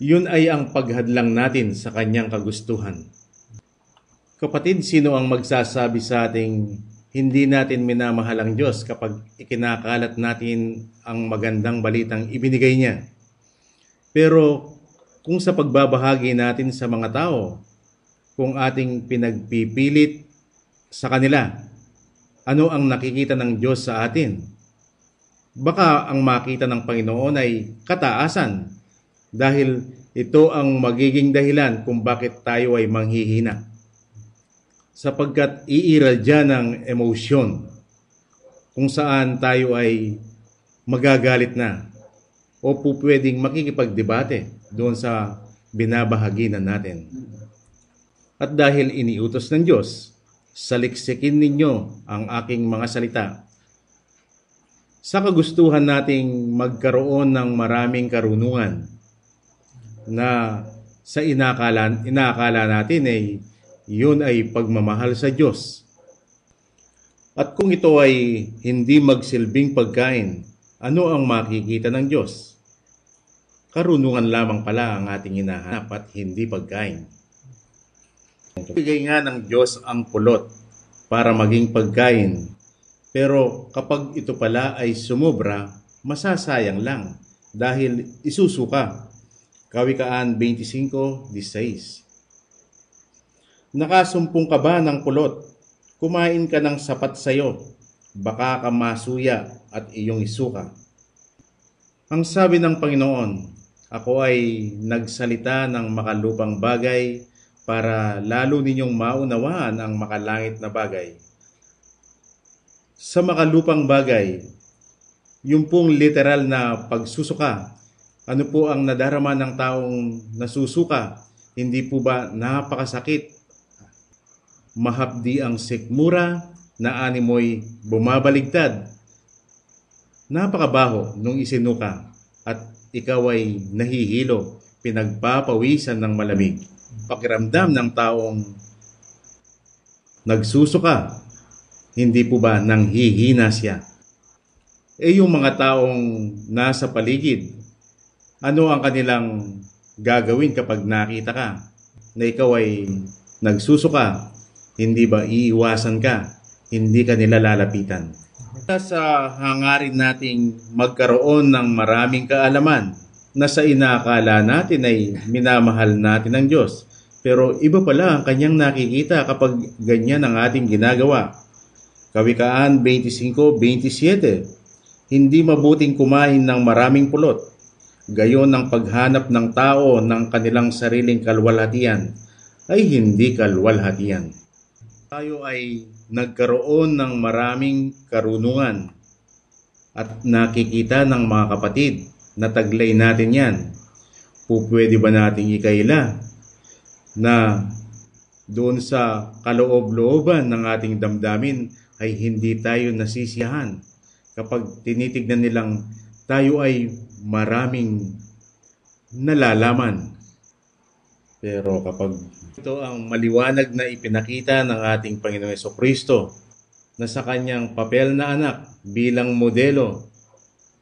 Yun ay ang paghadlang natin sa kanyang kagustuhan. Kapatid, sino ang magsasabi sa ating hindi natin minamahal ang Diyos kapag ikinakalat natin ang magandang balitang ibinigay niya? Pero kung sa pagbabahagi natin sa mga tao, kung ating pinagpipilit sa kanila, ano ang nakikita ng Diyos sa atin? Baka ang makita ng Panginoon ay kataasan dahil ito ang magiging dahilan kung bakit tayo ay manghihina. Sapagkat iiradya ng emosyon kung saan tayo ay magagalit na o po pwedeng makikipagdebate doon sa binabahaginan natin. At dahil iniutos ng Diyos, saliksikin ninyo ang aking mga salita. Sa kagustuhan nating magkaroon ng maraming karunungan na sa inakala, inakala natin ay yun ay pagmamahal sa Diyos. At kung ito ay hindi magsilbing pagkain, ano ang makikita ng Diyos? Karunungan lamang pala ang ating hinahanap at hindi pagkain. Bigay nga ng Diyos ang pulot para maging pagkain. Pero kapag ito pala ay sumobra, masasayang lang dahil isusuka. Kawikaan 25.16 Nakasumpong ka ba ng pulot? Kumain ka ng sapat sayo. Baka ka masuya at iyong isuka. Ang sabi ng Panginoon, ako ay nagsalita ng makalupang bagay para lalo ninyong maunawaan ang makalangit na bagay. Sa makalupang bagay, yung pong literal na pagsusuka, ano po ang nadarama ng taong nasusuka? Hindi po ba napakasakit? Mahapdi ang sikmura na animoy bumabaligtad. Napakabaho nung isinuka at ikaw ay nahihilo, pinagpapawisan ng malamig pakiramdam ng taong nagsusuka, hindi po ba nang hihina siya? Eh yung mga taong nasa paligid, ano ang kanilang gagawin kapag nakita ka na ikaw ay nagsusuka, hindi ba iiwasan ka, hindi ka nila lalapitan? Sa hangarin nating magkaroon ng maraming kaalaman na sa inakala natin ay minamahal natin ng Diyos, pero iba pala ang kanyang nakikita kapag ganyan ang ating ginagawa. Kawikaan 25-27 Hindi mabuting kumain ng maraming pulot. Gayon ang paghanap ng tao ng kanilang sariling kalwalhatian ay hindi kalwalhatian. Tayo ay nagkaroon ng maraming karunungan at nakikita ng mga kapatid na taglay natin yan. Pupwede ba nating ikaila na doon sa kaloob-looban ng ating damdamin ay hindi tayo nasisiyahan kapag tinitignan nilang tayo ay maraming nalalaman. Pero kapag ito ang maliwanag na ipinakita ng ating Panginoong Yeso Kristo na sa kanyang papel na anak bilang modelo,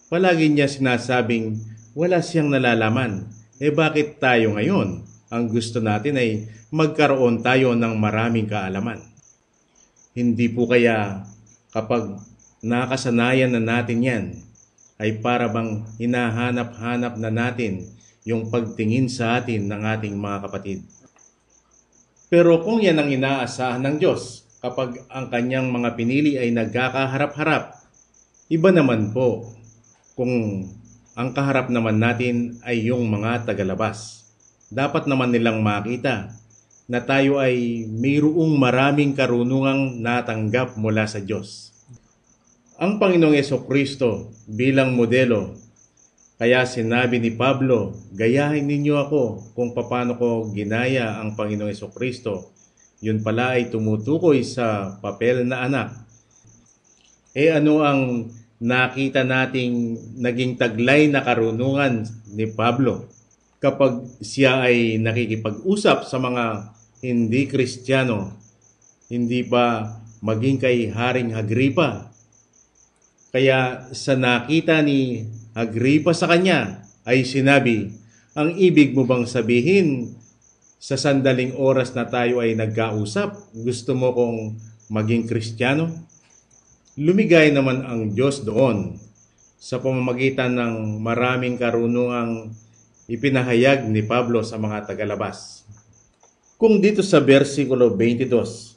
palagi niya sinasabing wala siyang nalalaman. Eh bakit tayo ngayon? Ang gusto natin ay magkaroon tayo ng maraming kaalaman. Hindi po kaya kapag nakasanayan na natin yan, ay para bang hinahanap-hanap na natin yung pagtingin sa atin ng ating mga kapatid. Pero kung yan ang inaasahan ng Diyos, kapag ang kanyang mga pinili ay nagkakaharap-harap, iba naman po kung ang kaharap naman natin ay yung mga tagalabas dapat naman nilang makita na tayo ay mayroong maraming karunungang natanggap mula sa Diyos. Ang Panginoong Yeso Kristo bilang modelo, kaya sinabi ni Pablo, gayahin ninyo ako kung paano ko ginaya ang Panginoong Kristo. Yun pala ay tumutukoy sa papel na anak. Eh ano ang nakita nating naging taglay na karunungan ni Pablo? kapag siya ay nakikipag-usap sa mga hindi kristyano, hindi ba maging kay Haring Agripa, Kaya sa nakita ni Agripa sa kanya ay sinabi, ang ibig mo bang sabihin sa sandaling oras na tayo ay nagkausap, gusto mo kong maging kristyano? Lumigay naman ang Diyos doon sa pamamagitan ng maraming karunungang ipinahayag ni Pablo sa mga tagalabas. Kung dito sa versikulo 22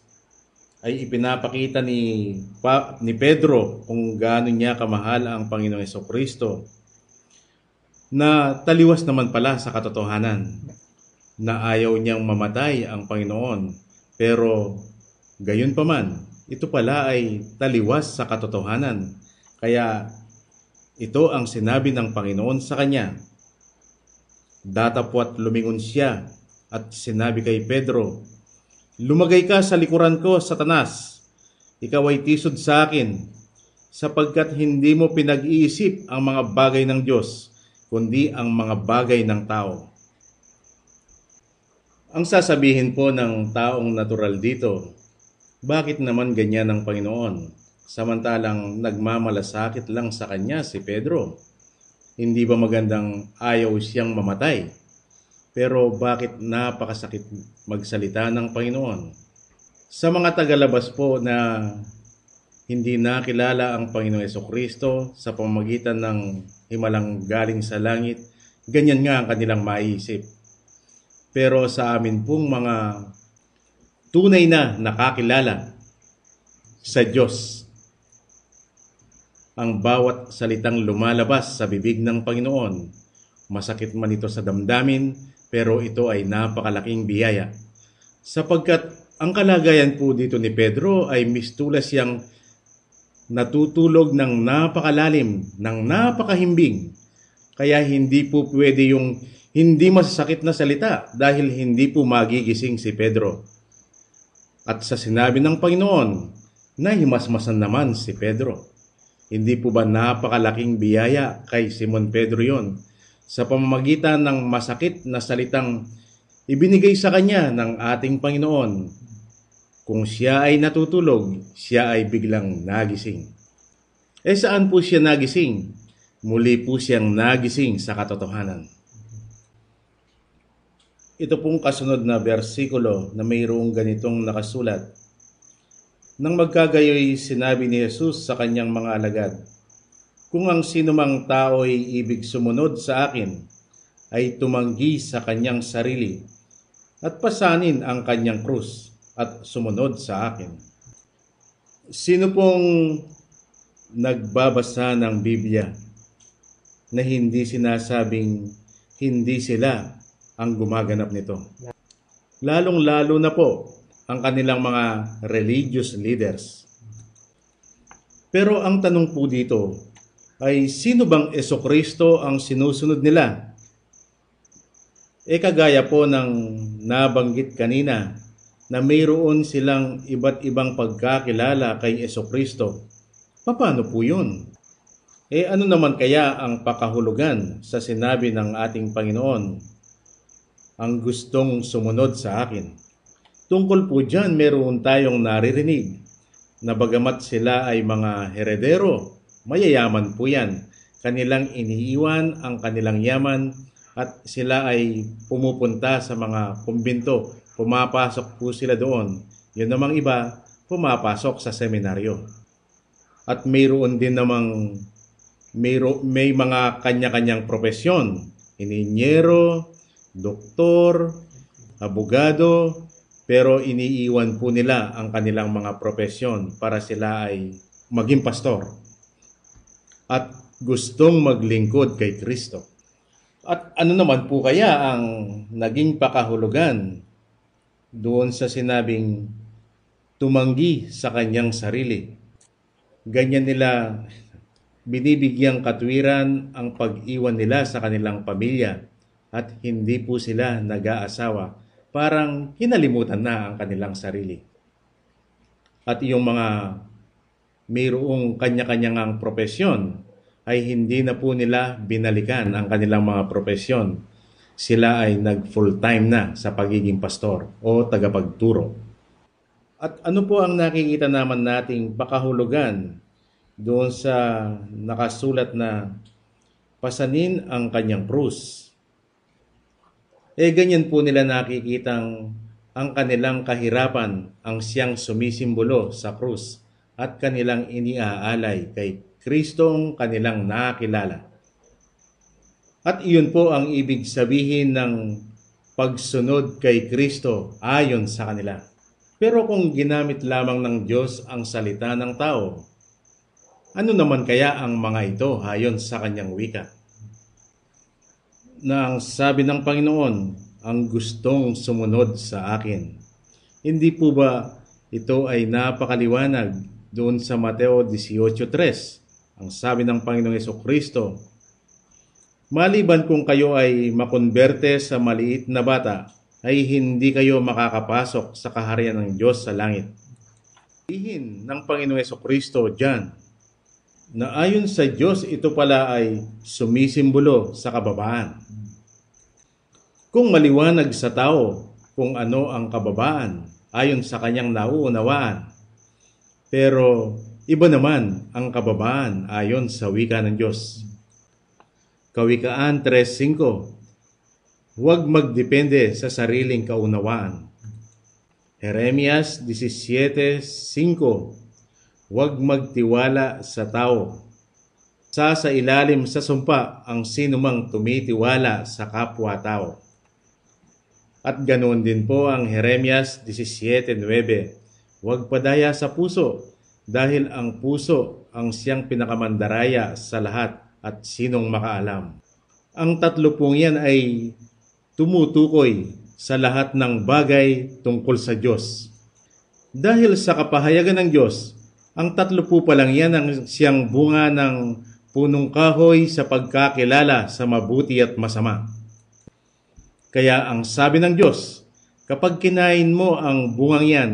ay ipinapakita ni, pa, ni Pedro kung gaano niya kamahal ang Panginoong Kristo na taliwas naman pala sa katotohanan na ayaw niyang mamatay ang Panginoon. Pero gayon pa man ito pala ay taliwas sa katotohanan. Kaya ito ang sinabi ng Panginoon sa kanya. Datapwat lumingon siya at sinabi kay Pedro, Lumagay ka sa likuran ko, Satanas. Ikaw ay tisod sa akin, sapagkat hindi mo pinag-iisip ang mga bagay ng Diyos, kundi ang mga bagay ng tao. Ang sasabihin po ng taong natural dito, bakit naman ganyan ang Panginoon? Samantalang nagmamalasakit lang sa kanya si Pedro. Hindi ba magandang ayaw siyang mamatay? Pero bakit napakasakit magsalita ng Panginoon? Sa mga tagalabas po na hindi nakilala ang Panginoong Kristo sa pamamagitan ng himalang galing sa langit, ganyan nga ang kanilang maiisip. Pero sa amin pong mga tunay na nakakilala sa Diyos, ang bawat salitang lumalabas sa bibig ng Panginoon. Masakit man ito sa damdamin, pero ito ay napakalaking biyaya. Sapagkat ang kalagayan po dito ni Pedro ay mistulas siyang natutulog ng napakalalim, ng napakahimbing. Kaya hindi po pwede yung hindi masasakit na salita dahil hindi po magigising si Pedro. At sa sinabi ng Panginoon, nahimasmasan naman si Pedro. Hindi po ba napakalaking biyaya kay Simon Pedro yon sa pamamagitan ng masakit na salitang ibinigay sa kanya ng ating Panginoon. Kung siya ay natutulog, siya ay biglang nagising. Eh saan po siya nagising? Muli po siyang nagising sa katotohanan. Ito pong kasunod na bersikulo na mayroong ganitong nakasulat nang magkagayoy sinabi ni Jesus sa kanyang mga alagad, Kung ang sinumang tao ay ibig sumunod sa akin, ay tumanggi sa kanyang sarili at pasanin ang kanyang krus at sumunod sa akin. Sino pong nagbabasa ng Biblia na hindi sinasabing hindi sila ang gumaganap nito? Lalong-lalo na po ang kanilang mga religious leaders. Pero ang tanong po dito ay sino bang Kristo ang sinusunod nila? E kagaya po ng nabanggit kanina na mayroon silang iba't ibang pagkakilala kay Kristo. Paano po yun? E ano naman kaya ang pakahulugan sa sinabi ng ating Panginoon? Ang gustong sumunod sa akin. Tungkol po dyan, meron tayong naririnig na bagamat sila ay mga heredero, mayayaman po yan. Kanilang iniiwan ang kanilang yaman at sila ay pumupunta sa mga kumbinto. Pumapasok po sila doon. Yun namang iba, pumapasok sa seminaryo. At mayroon din namang mayro, may mga kanya-kanyang profesyon. Ininyero, doktor, abogado, pero iniiwan po nila ang kanilang mga profesyon para sila ay maging pastor at gustong maglingkod kay Kristo. At ano naman po kaya ang naging pakahulugan doon sa sinabing tumanggi sa kanyang sarili? Ganyan nila binibigyang katwiran ang pag-iwan nila sa kanilang pamilya at hindi po sila nag-aasawa parang kinalimutan na ang kanilang sarili. At yung mga mayroong kanya-kanyang profesyon ay hindi na po nila binalikan ang kanilang mga profesyon. Sila ay nag full-time na sa pagiging pastor o tagapagturo. At ano po ang nakikita naman nating pakahulugan doon sa nakasulat na pasanin ang kanyang krus. Eh ganyan po nila nakikitang ang kanilang kahirapan ang siyang sumisimbolo sa krus at kanilang iniaalay kay Kristong kanilang nakilala. At iyon po ang ibig sabihin ng pagsunod kay Kristo ayon sa kanila. Pero kung ginamit lamang ng Diyos ang salita ng tao, ano naman kaya ang mga ito ayon sa kanyang wika? Na ang sabi ng Panginoon, ang gustong sumunod sa akin. Hindi po ba ito ay napakaliwanag doon sa Mateo 18.3? Ang sabi ng Panginoong Yeso Kristo, Maliban kung kayo ay makonberte sa maliit na bata, ay hindi kayo makakapasok sa kaharian ng Diyos sa langit. Ihin ng Panginoong Yeso Kristo dyan, na ayon sa Diyos ito pala ay sumisimbolo sa kababaan. Kung maliwanag sa tao kung ano ang kababaan ayon sa kanyang nauunawaan, pero iba naman ang kababaan ayon sa wika ng Diyos. Kawikaan 3.5 Huwag magdepende sa sariling kaunawaan. Jeremias 17.5 Huwag magtiwala sa tao. Sa sa ilalim sa sumpa ang sinumang tumitiwala sa kapwa-tao. At ganoon din po ang Jeremias 17.9 Huwag padaya sa puso dahil ang puso ang siyang pinakamandaraya sa lahat at sinong makaalam. Ang tatlo pong yan ay tumutukoy sa lahat ng bagay tungkol sa Diyos. Dahil sa kapahayagan ng Diyos, ang tatlo po palang yan ang siyang bunga ng punong kahoy sa pagkakilala sa mabuti at masama. Kaya ang sabi ng Diyos, kapag kinain mo ang bungang yan,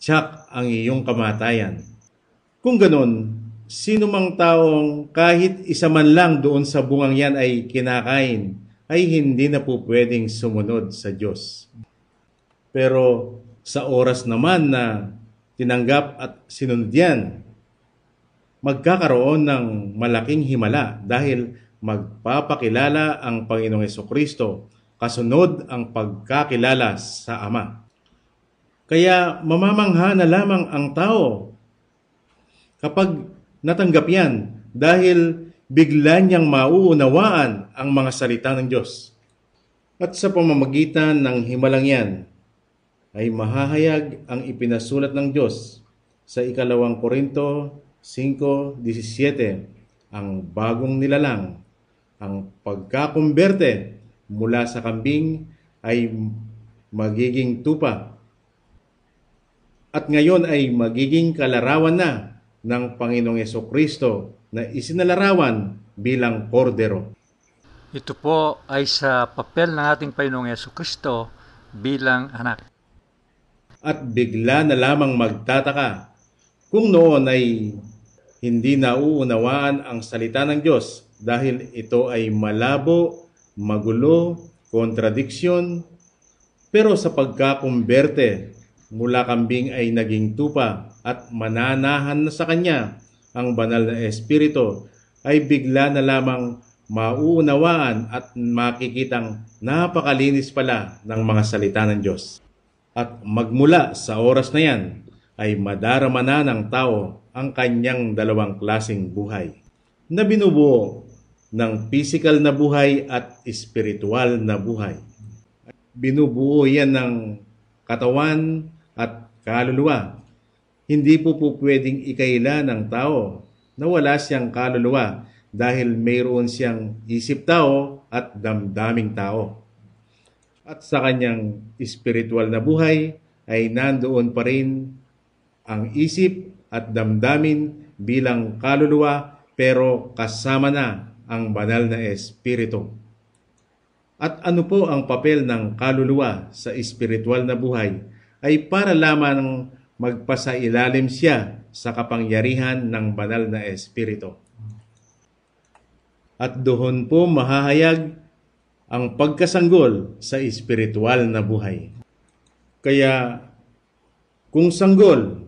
tsak ang iyong kamatayan. Kung ganon, sino mang taong kahit isa man lang doon sa bungang yan ay kinakain, ay hindi na po pwedeng sumunod sa Diyos. Pero sa oras naman na tinanggap at sinunod yan, magkakaroon ng malaking himala dahil magpapakilala ang Panginoong Kristo kasunod ang pagkakilala sa Ama. Kaya mamamangha na lamang ang tao kapag natanggap yan dahil bigla niyang mauunawaan ang mga salita ng Diyos. At sa pamamagitan ng himalang yan, ay mahahayag ang ipinasulat ng Diyos sa ikalawang Korinto 5.17, ang bagong nilalang, ang pagkakumberte mula sa kambing ay magiging tupa. At ngayon ay magiging kalarawan na ng Panginoong Yeso Kristo na isinalarawan bilang kordero. Ito po ay sa papel ng ating Panginoong Yeso Kristo bilang anak. At bigla na lamang magtataka kung noon ay hindi nauunawaan ang salita ng Diyos dahil ito ay malabo, magulo, kontradiksyon, pero sa pagkakumberte mula kambing ay naging tupa at mananahan na sa kanya ang banal na espiritu ay bigla na lamang mauunawaan at makikitang napakalinis pala ng mga salita ng Diyos. At magmula sa oras na yan ay madarama na ng tao ang kanyang dalawang klasing buhay na binubuo ng physical na buhay at spiritual na buhay. Binubuo yan ng katawan at kaluluwa. Hindi po po pwedeng ikaila ng tao na wala siyang kaluluwa dahil mayroon siyang isip tao at damdaming tao. At sa kanyang spiritual na buhay ay nandoon pa rin ang isip at damdamin bilang kaluluwa pero kasama na ang banal na espiritu. At ano po ang papel ng kaluluwa sa espiritual na buhay ay para lamang magpasailalim siya sa kapangyarihan ng banal na espiritu. At doon po mahahayag ang pagkasanggol sa espiritual na buhay. Kaya kung sanggol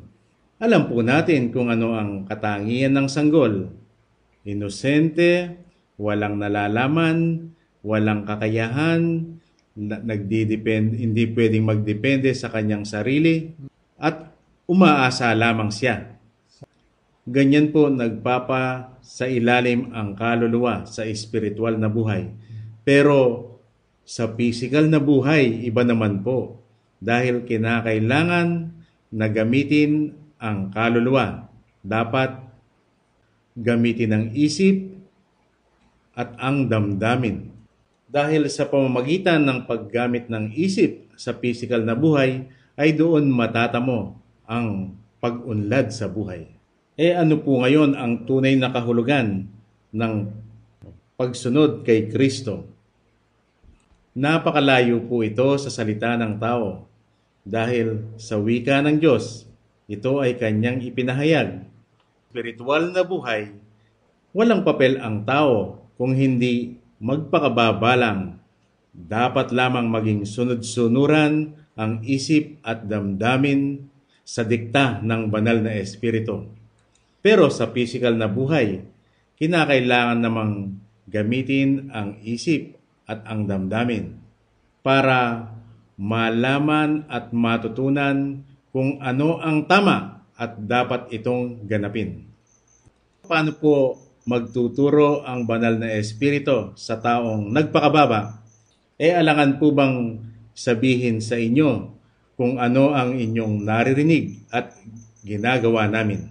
Alam po natin kung ano ang katangian ng sanggol. Inosente, walang nalalaman, walang kakayahan, nagdidepend, hindi pwedeng magdepende sa kanyang sarili, at umaasa lamang siya. Ganyan po nagpapa sa ilalim ang kaluluwa sa espiritual na buhay. Pero sa physical na buhay, iba naman po. Dahil kinakailangan na gamitin ang kaluluwa. Dapat gamitin ang isip at ang damdamin. Dahil sa pamamagitan ng paggamit ng isip sa physical na buhay, ay doon matatamo ang pag-unlad sa buhay. Eh ano po ngayon ang tunay na kahulugan ng pagsunod kay Kristo? Napakalayo po ito sa salita ng tao dahil sa wika ng Diyos, ito ay kanyang ipinahayag. Spiritual na buhay, walang papel ang tao kung hindi magpakababalang. Dapat lamang maging sunod-sunuran ang isip at damdamin sa dikta ng banal na espiritu. Pero sa physical na buhay, kinakailangan namang gamitin ang isip at ang damdamin para malaman at matutunan kung ano ang tama at dapat itong ganapin. Paano po magtuturo ang banal na espiritu sa taong nagpakababa? E alangan po bang sabihin sa inyo kung ano ang inyong naririnig at ginagawa namin?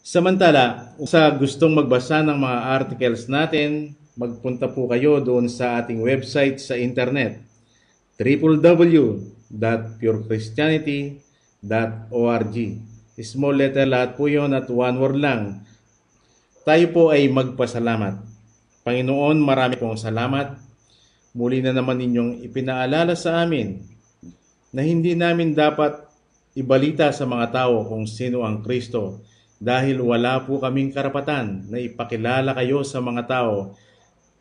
Samantala, sa gustong magbasa ng mga articles natin, magpunta po kayo doon sa ating website sa internet www.purechristianity.org Small letter lahat po yon at one word lang. Tayo po ay magpasalamat. Panginoon, marami pong salamat. Muli na naman ninyong ipinaalala sa amin na hindi namin dapat ibalita sa mga tao kung sino ang Kristo dahil wala po kaming karapatan na ipakilala kayo sa mga tao.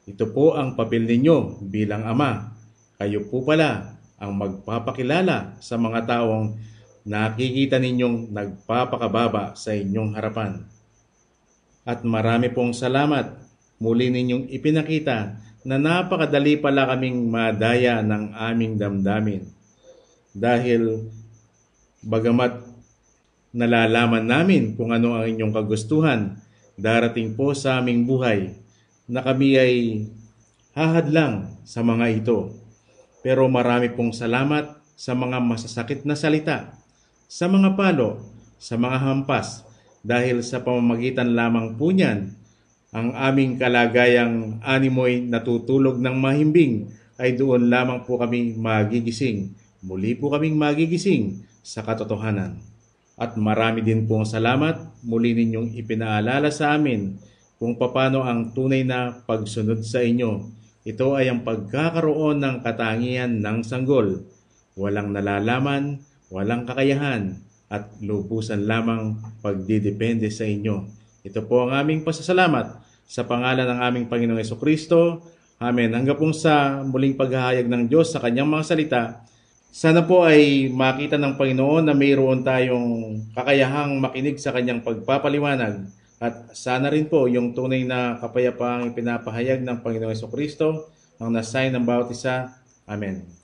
Ito po ang papel ninyo bilang ama. Kayo po pala ang magpapakilala sa mga taong nakikita ninyong nagpapakababa sa inyong harapan. At marami pong salamat muli ninyong ipinakita na napakadali pala kaming madaya ng aming damdamin. Dahil bagamat nalalaman namin kung ano ang inyong kagustuhan darating po sa aming buhay na kami ay hahadlang sa mga ito. Pero marami pong salamat sa mga masasakit na salita, sa mga palo, sa mga hampas, dahil sa pamamagitan lamang po niyan, ang aming kalagayang animoy natutulog ng mahimbing ay doon lamang po kami magigising. Muli po kaming magigising sa katotohanan. At marami din pong salamat muli ninyong ipinaalala sa amin kung paano ang tunay na pagsunod sa inyo. Ito ay ang pagkakaroon ng katangian ng sanggol. Walang nalalaman, walang kakayahan, at lubusan lamang pagdidepende sa inyo. Ito po ang aming pasasalamat sa pangalan ng aming Panginoong Yeso Kristo. Amen. Hanggang pong sa muling paghahayag ng Diyos sa kanyang mga salita, sana po ay makita ng Panginoon na mayroon tayong kakayahang makinig sa kanyang pagpapaliwanag at sana rin po yung tunay na kapayapaang ipinapahayag ng Panginoong Yeso Kristo ang nasign ng bawat isa. Amen.